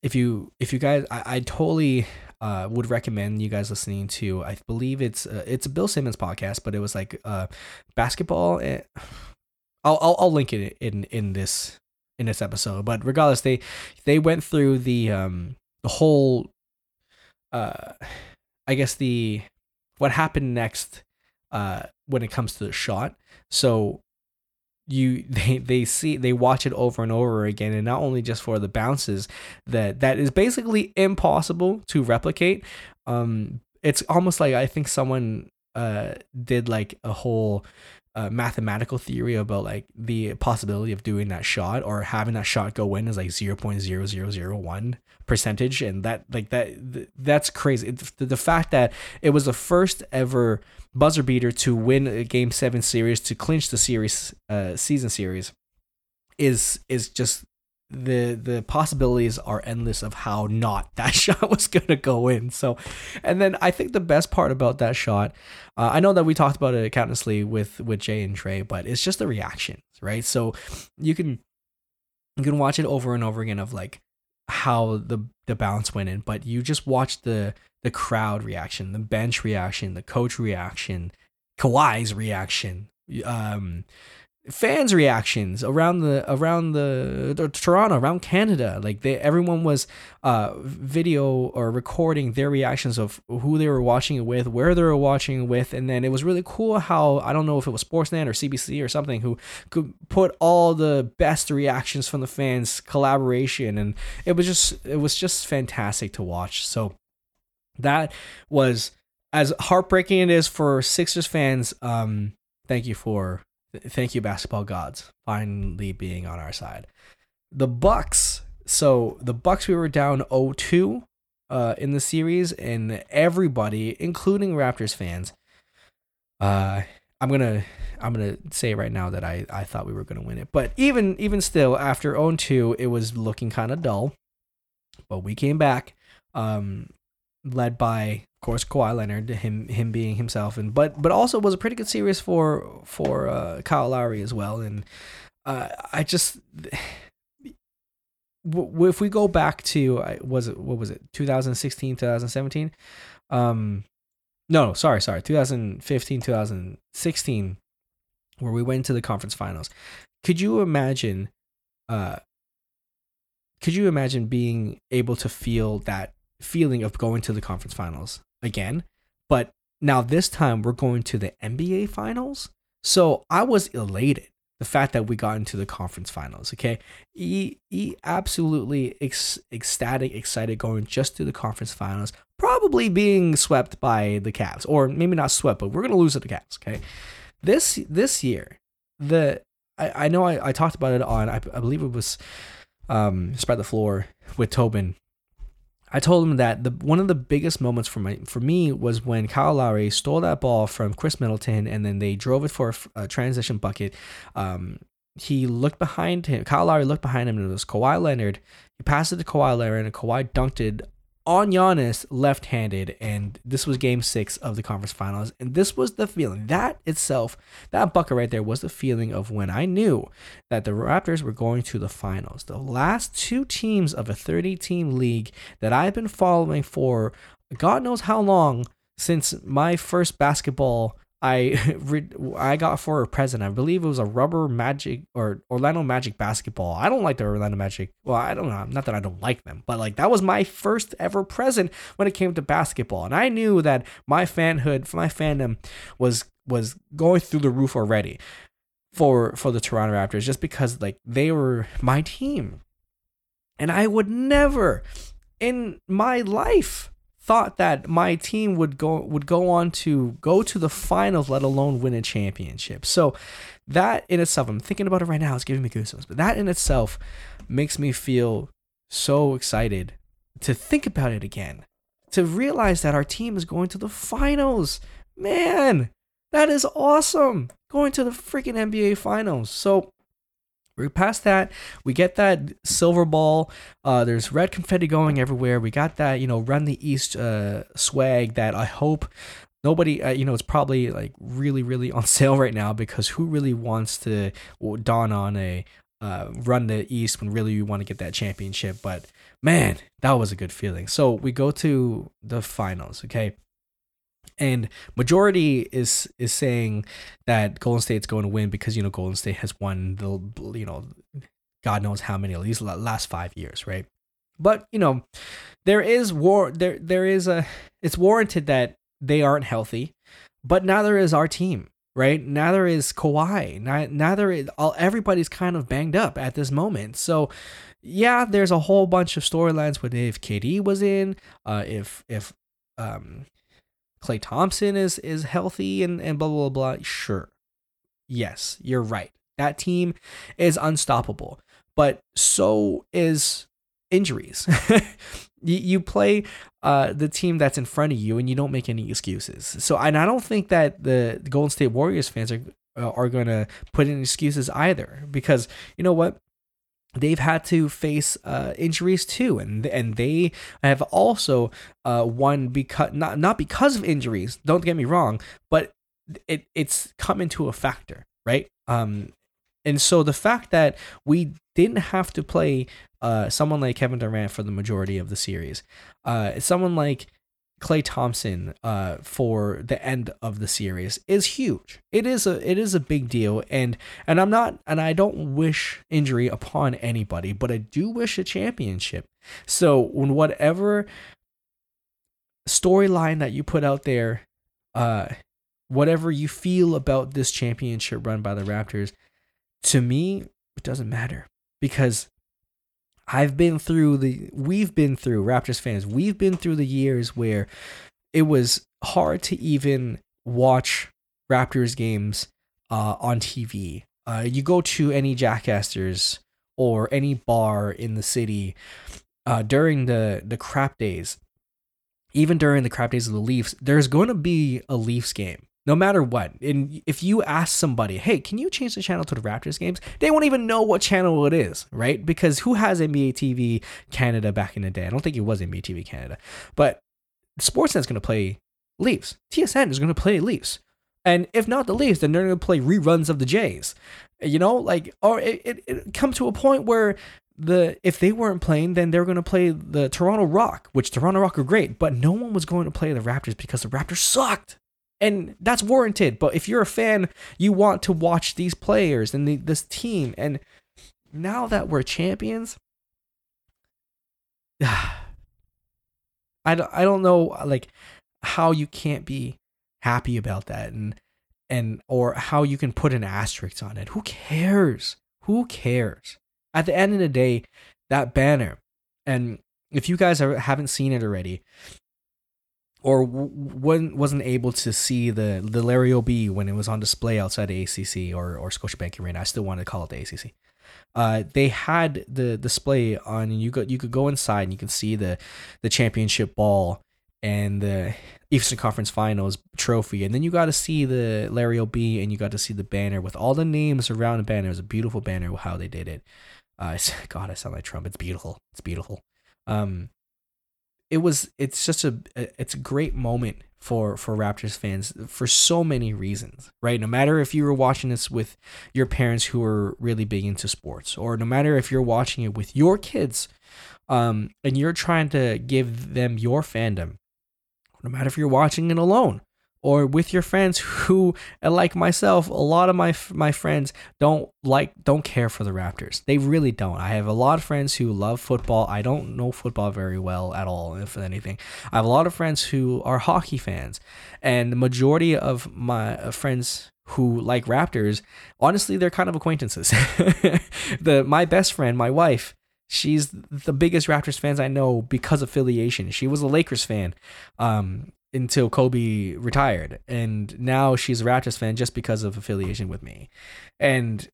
if you if you guys I, I totally uh, would recommend you guys listening to I believe it's uh, it's a Bill Simmons podcast but it was like uh basketball I'll, I'll I'll link it in in this in this episode. But regardless they they went through the um the whole uh I guess the what happened next uh when it comes to the shot. So you they they see they watch it over and over again and not only just for the bounces that that is basically impossible to replicate. Um it's almost like i think someone uh did like a whole uh, mathematical theory about like the possibility of doing that shot or having that shot go in is like 0.0001 percentage. And that like that that's crazy. The, the fact that it was the first ever buzzer beater to win a game 7 series to clinch the series uh season series is is just the the possibilities are endless of how not that shot was gonna go in. So, and then I think the best part about that shot, uh, I know that we talked about it countlessly with with Jay and Trey, but it's just the reactions, right? So you can you can watch it over and over again of like how the the bounce went in, but you just watch the the crowd reaction, the bench reaction, the coach reaction, Kawhi's reaction, um, fans reactions around the around the, the, Toronto around Canada like they everyone was uh video or recording their reactions of who they were watching it with where they were watching it with and then it was really cool how I don't know if it was Sportsnet or CBC or something who could put all the best reactions from the fans collaboration and it was just it was just fantastic to watch. So that was as heartbreaking it is for Sixers fans um thank you for thank you basketball gods finally being on our side. The bucks so the bucks we were down 0-2 uh, in the series and everybody including raptors fans uh, i'm gonna i'm gonna say right now that i i thought we were gonna win it. But even even still after 0-2 it was looking kind of dull. But we came back um led by of course Kawhi Leonard, him him being himself, and but but also was a pretty good series for for uh, Kyle Lowry as well. And uh, I just if we go back to was it what was it? 2016 2017 um no sorry sorry. 2015 2016 where we went to the conference finals. Could you imagine uh could you imagine being able to feel that feeling of going to the conference finals again. But now this time we're going to the NBA finals. So I was elated. the fact that we got into the conference finals. Okay, he he absolutely ec- ecstatic, excited going just to the conference finals. Probably being swept by the Cavs, or maybe not swept, but we're gonna lose to the Cavs. Okay, this this year, the I, I know I, I talked about it on I, I believe it was um spread the floor with Tobin I told him that the one of the biggest moments for my for me was when Kyle Lowry stole that ball from Khris Middleton and then they drove it for a, a transition bucket. Um, he looked behind him. Kyle Lowry looked behind him and it was Kawhi Leonard. He passed it to Kawhi Leonard and Kawhi dunked it on Giannis left handed, and this was game six of the conference finals. And this was the feeling that itself, that bucket right there was the feeling of when I knew that the Raptors were going to the finals. The last two teams of a 30 team league that I've been following for God knows how long since my first basketball I I got for a present. I believe it was a rubber magic or Orlando Magic basketball. I don't like the Orlando Magic. Well, I don't know. Not that I don't like them, but like that was my first ever present when it came to basketball. And I knew that my fanhood, my fandom was was going through the roof already for for the Toronto Raptors just because like they were my team. And I would never in my life thought that my team would go would go on to go to the finals, let alone win a championship. So that in itself, I'm thinking about it right now. It's giving me goosebumps. But that in itself makes me feel so excited to think about it again. To realize that our team is going to the finals. Man, that is awesome. Going to the freaking NBA finals. So we're past that. We get that silver ball. Uh, there's red confetti going everywhere. We got that, you know, run the East uh, swag that I hope nobody, uh, you know, it's probably like really, really on sale right now because who really wants to don on a uh, run the East when really you want to get that championship? But man, that was a good feeling. So we go to the finals, okay? And majority is is saying that Golden State's going to win because you know Golden State has won the you know God knows how many least last five years, right? But you know there is war there there is a it's warranted that they aren't healthy, but neither is our team, right? Neither is Kawhi. Neither is all everybody's kind of banged up at this moment. So yeah, there's a whole bunch of storylines with if KD was in, uh, if if um Klay Thompson is is healthy and, and blah blah blah. Sure. Yes, you're right. That team is unstoppable. But so is injuries. you, play uh, the team that's in front of you and you don't make any excuses. So and I don't think that the, the Golden State Warriors fans are uh, are going to put in excuses either because you know what they've had to face uh, injuries too, and and they have also uh, won because not not because of injuries. Don't get me wrong, but it it's come into a factor, right? Um, and so the fact that we didn't have to play uh, someone like Kevin Durant for the majority of the series, uh, someone like Klay Thompson uh, for the end of the series is huge. It is a it is a big deal, and and I'm not and I don't wish injury upon anybody, but I do wish a championship. So when whatever storyline that you put out there, uh, whatever you feel about this championship run by the Raptors, to me it doesn't matter because I've been through the we've been through Raptors fans. We've been through the years where it was hard to even watch Raptors games uh, on TV. Uh, you go to any Jack Astor's or any bar in the city uh, during the the crap days, even during the crap days of the Leafs, there's going to be a Leafs game no matter what. And if you ask somebody, hey, can you change the channel to the Raptors games? They won't even know what channel it is, right? Because who has NBA TV Canada back in the day? I don't think it was NBA TV Canada. But Sportsnet's going to play Leafs. TSN is going to play Leafs. And if not the Leafs, then they're going to play reruns of the Jays. You know, like, or it, it, it come to a point where the if they weren't playing, then they were going to play the Toronto Rock, which Toronto Rock are great, but no one was going to play the Raptors because the Raptors sucked and that's warranted. But if you're a fan, you want to watch these players and the, this team. And now that we're champions, I don't, I don't know like how you can't be happy about that. And and or how you can put an asterisk on it. Who cares? Who cares? At the end of the day, that banner, and if you guys haven't seen it already, or w- wasn't able to see the the Larry O'B when it was on display outside the ACC or or Scotiabank Arena, I still want to call it the ACC. Uh, they had the display on. You go you could go inside and you can see the the championship ball and the Eastern Conference Finals trophy, and then you got to see the Larry O'B and you got to see the banner with all the names around the banner. It was a beautiful banner how they did it. Uh, God, I sound like Trump. It's beautiful. It's beautiful. Um, it was. It's just a. It's a great moment for for Raptors fans for so many reasons, right? No matter if you were watching this with your parents who are really big into sports, or no matter if you're watching it with your kids, um, and you're trying to give them your fandom no matter if you're watching it alone or with your friends who like myself a lot of my my friends don't like don't care for the raptors. They really don't. I have a lot of friends who love football. I don't know football very well at all if anything. I have a lot of friends who are hockey fans and the majority of my uh, friends who like raptors honestly they're kind of acquaintances. The my best friend my wife She's the biggest Raptors fans I know because affiliation. She was a Lakers fan um, until Kobe retired, and now she's a Raptors fan just because of affiliation with me. And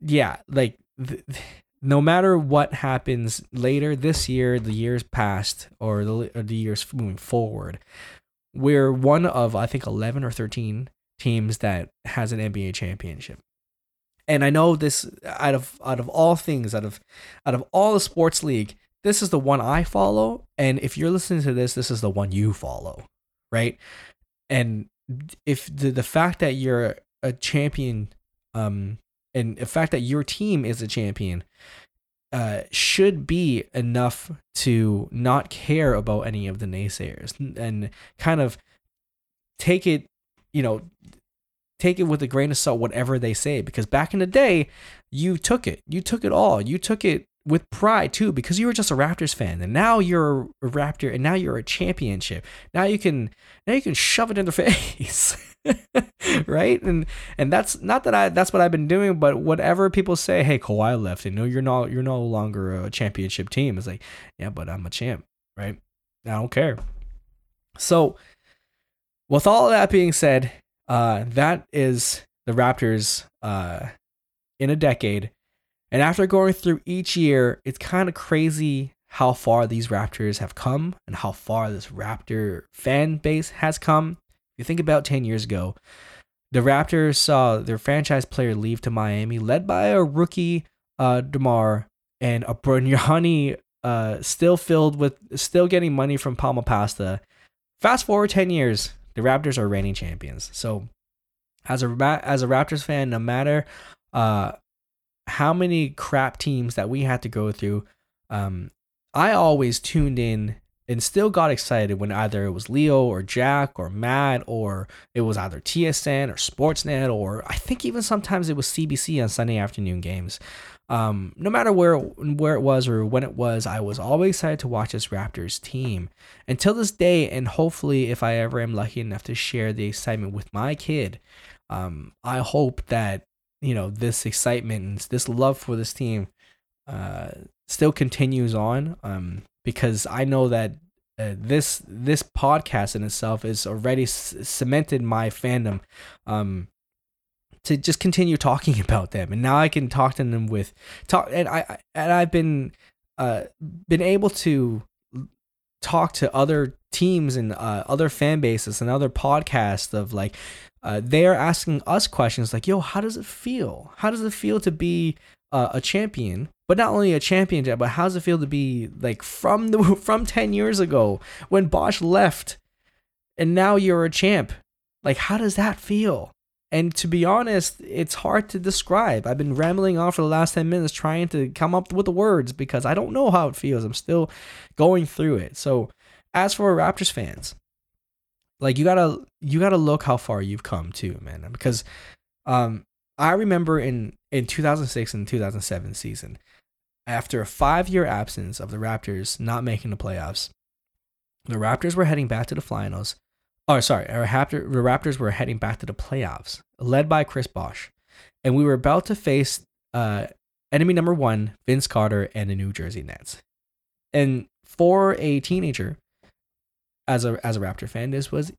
yeah, like th- no matter what happens later this year, the years past, or the or the years moving forward, we're one of I think eleven or thirteen teams that has an NBA championship and I know this out of out of all things, out of out of all the sports league, this is the one I follow. And if you're listening to this, this is the one you follow, right? And if the the fact that you're a champion, um, and the fact that your team is a champion, uh, should be enough to not care about any of the naysayers and kind of take it, you know, take it with a grain of salt, whatever they say, because back in the day, you took it. You took it all. You took it with pride too, because you were just a Raptors fan, and now you're a Raptor, and now you're a championship. Now you can now you can shove it in their face. right and and that's not that I that's what I've been doing but whatever people say hey Kawhi left and no you're not you're no longer a championship team it's like yeah but I'm a champ right I don't care so with all that being said uh, that is the Raptors uh, in a decade. And after going through each year, it's kind of crazy how far these Raptors have come and how far this Raptor fan base has come. If you think about 10 years ago, the Raptors saw their franchise player leave to Miami, led by a rookie, uh, DeMar, and a Bargnani uh, still filled with, still getting money from Palma Pasta. Fast forward 10 years, the Raptors are reigning champions. So, as a as a Raptors fan, no matter uh, how many crap teams that we had to go through, um, I always tuned in and still got excited when either it was Leo or Jack or Matt or it was either TSN or Sportsnet or I think even sometimes it was CBC on Sunday afternoon games. Um, no matter where where it was or when it was, I was always excited to watch this Raptors team until this day. And hopefully, if I ever am lucky enough to share the excitement with my kid, um, I hope that you know this excitement and this love for this team uh, still continues on. Um, because I know that uh, this this podcast in itself is already c- cemented my fandom. Um, to just continue talking about them and now i can talk to them with talk and i and i've been uh been able to talk to other teams and uh, other fan bases and other podcasts of like uh, they're asking us questions like yo how does it feel how does it feel to be uh, a champion but not only a champion but how does it feel to be like from the from 10 years ago when bosh left and now you're a champ like how does that feel and to be honest, it's hard to describe. I've been rambling on for the last 10 minutes trying to come up with the words because I don't know how it feels. I'm still going through it. So, as for Raptors fans, like you got to you got to look how far you've come too, man, because um I remember in in 2006 and 2007 season, after a 5-year absence of the Raptors not making the playoffs, the Raptors were heading back to the finals Oh, sorry. Our Raptor, the Raptors were heading back to the playoffs, led by Chris Bosh, and we were about to face uh, enemy number one, Vince Carter, and the New Jersey Nets. And for a teenager, as a as a Raptor fan, this was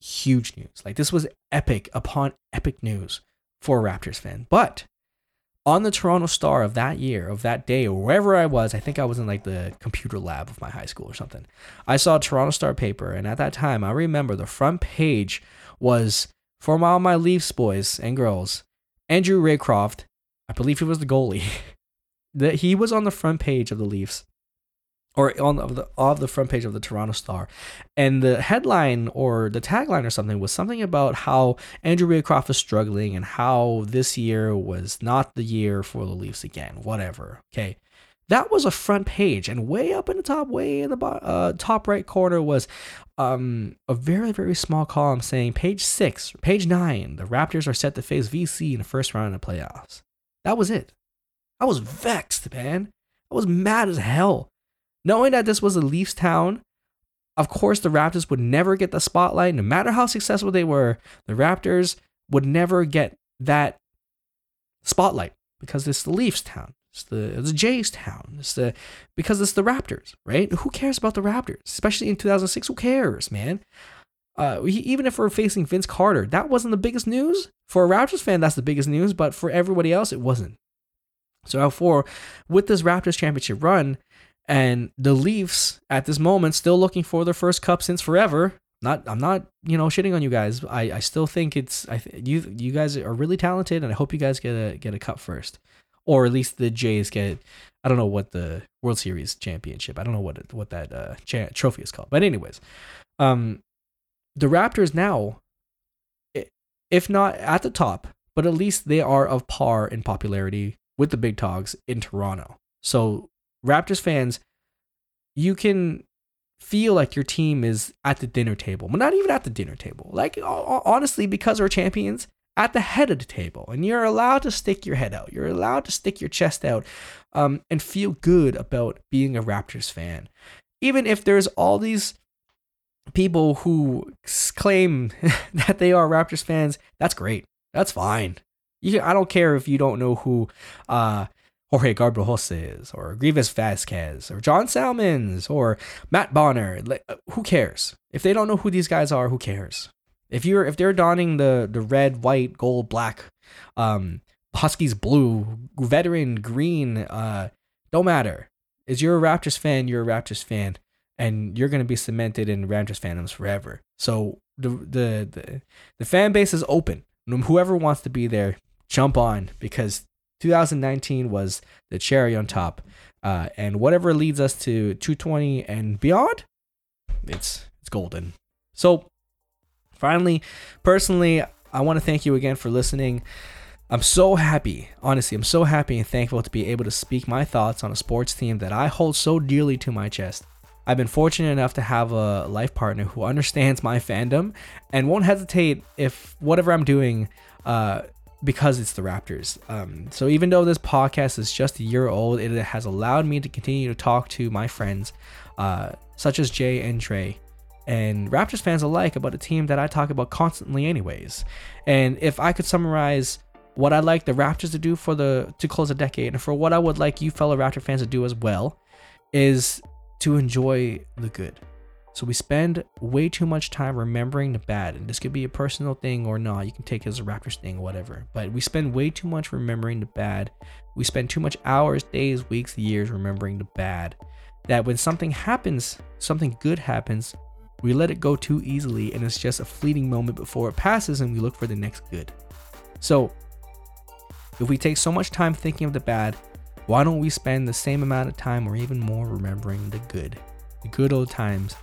huge news. Like this was epic upon epic news for a Raptors fan. But on the Toronto Star of that year, of that day, or wherever I was, I think I was in like the computer lab of my high school or something. I saw a Toronto Star paper, and at that time, I remember the front page was for all my Leafs boys and girls, Andrew Raycroft, I believe he was the goalie. that he was on the front page of the Leafs or on of the of the front page of the Toronto Star, and the headline or the tagline or something was something about how Andrew Raycroft was struggling and how this year was not the year for the Leafs again. Whatever. Okay, that was a front page, and way up in the top, way in the uh, top right corner was um, a very very small column saying page six, page nine. The Raptors are set to face VC in the first round of the playoffs. That was it. I was vexed, man. I was mad as hell Knowing that this was a Leafs town, of course, the Raptors would never get the spotlight. No matter how successful they were, the Raptors would never get that spotlight because it's the Leafs town. It's the, it's Jays town. It's the because it's the Raptors, right? Who cares about the Raptors? Especially in 2006, who cares, man? Uh, even if we're facing Vince Carter, that wasn't the biggest news for a Raptors fan. That's the biggest news, but for everybody else, it wasn't. So, for with this Raptors championship run, and the Leafs at this moment still looking for their first cup since forever. Not I'm not, you know, shitting on you guys. I, I still think it's I th- you you guys are really talented and I hope you guys get a get a cup first. Or at least the Jays get I don't know what the World Series championship. I don't know what it, what that uh, cha- trophy is called. But anyways, um the Raptors now if not at the top, but at least they are of par in popularity with the big dogs in Toronto. So Raptors fans, you can feel like your team is at the dinner table, but not even at the dinner table. Like honestly, because we're champions, at the head of the table, and you're allowed to stick your head out. You're allowed to stick your chest out, um, and feel good about being a Raptors fan, even if there's all these people who claim that they are Raptors fans. That's great. That's fine. You, I don't care if you don't know who uh, Jorge Garbajosa or Greivis Vasquez or John Salmons or Matt Bonner. Uh, who cares? If they don't know who these guys are, who cares? If you're if they're donning the the red, white, gold, black, um, Huskies blue, veteran green, uh, don't matter. Is you're a Raptors fan, you're a Raptors fan, and you're gonna be cemented in Raptors fandoms forever. So the the the, the fan base is open. Whoever wants to be there, jump on because 2019 was the cherry on top. Uh, and whatever leads us to 220 and beyond, it's it's golden. So finally, personally, I want to thank you again for listening. I'm so happy, honestly, I'm so happy and thankful to be able to speak my thoughts on a sports team that I hold so dearly to my chest. I've been fortunate enough to have a life partner who understands my fandom and won't hesitate if whatever I'm doing uh, because it's the Raptors. Um, so even though this podcast is just a year old, it has allowed me to continue to talk to my friends, uh, such as Jay and Trey, and Raptors fans alike about a team that I talk about constantly, anyways. And if I could summarize what I'd like the Raptors to do for the to close a decade, and for what I would like you fellow Raptor fans to do as well, is to enjoy the good. So we spend way too much time remembering the bad, and this could be a personal thing or not. You can take it as a Raptors thing, or whatever. But we spend way too much remembering the bad. We spend too much hours, days, weeks, years remembering the bad. That when something happens, something good happens, we let it go too easily, and it's just a fleeting moment before it passes, and we look for the next good. So, if we take so much time thinking of the bad, why don't we spend the same amount of time or even more remembering the good? The good old times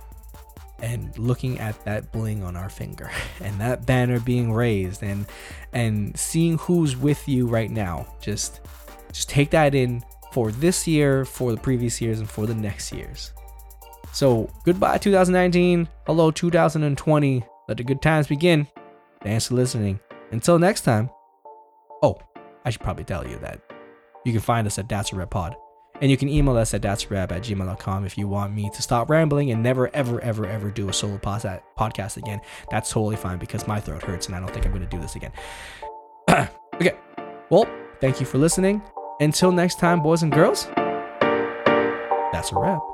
and looking at that bling on our finger and that banner being raised and and seeing who's with you right now. Just just take that in for this year for the previous years and for the next years. So goodbye 2019 hello 2020 let the good times begin. Thanks for listening. Until next time. Oh i should probably tell you that you can find us at that's a rep pod And you can email us at that'srap at gmail.com if you want me to stop rambling and never, ever, ever, ever do a solo podcast again. That's totally fine because my throat hurts and I don't think I'm going to do this again. okay. Well, thank you for listening. Until next time, boys and girls, that's a wrap.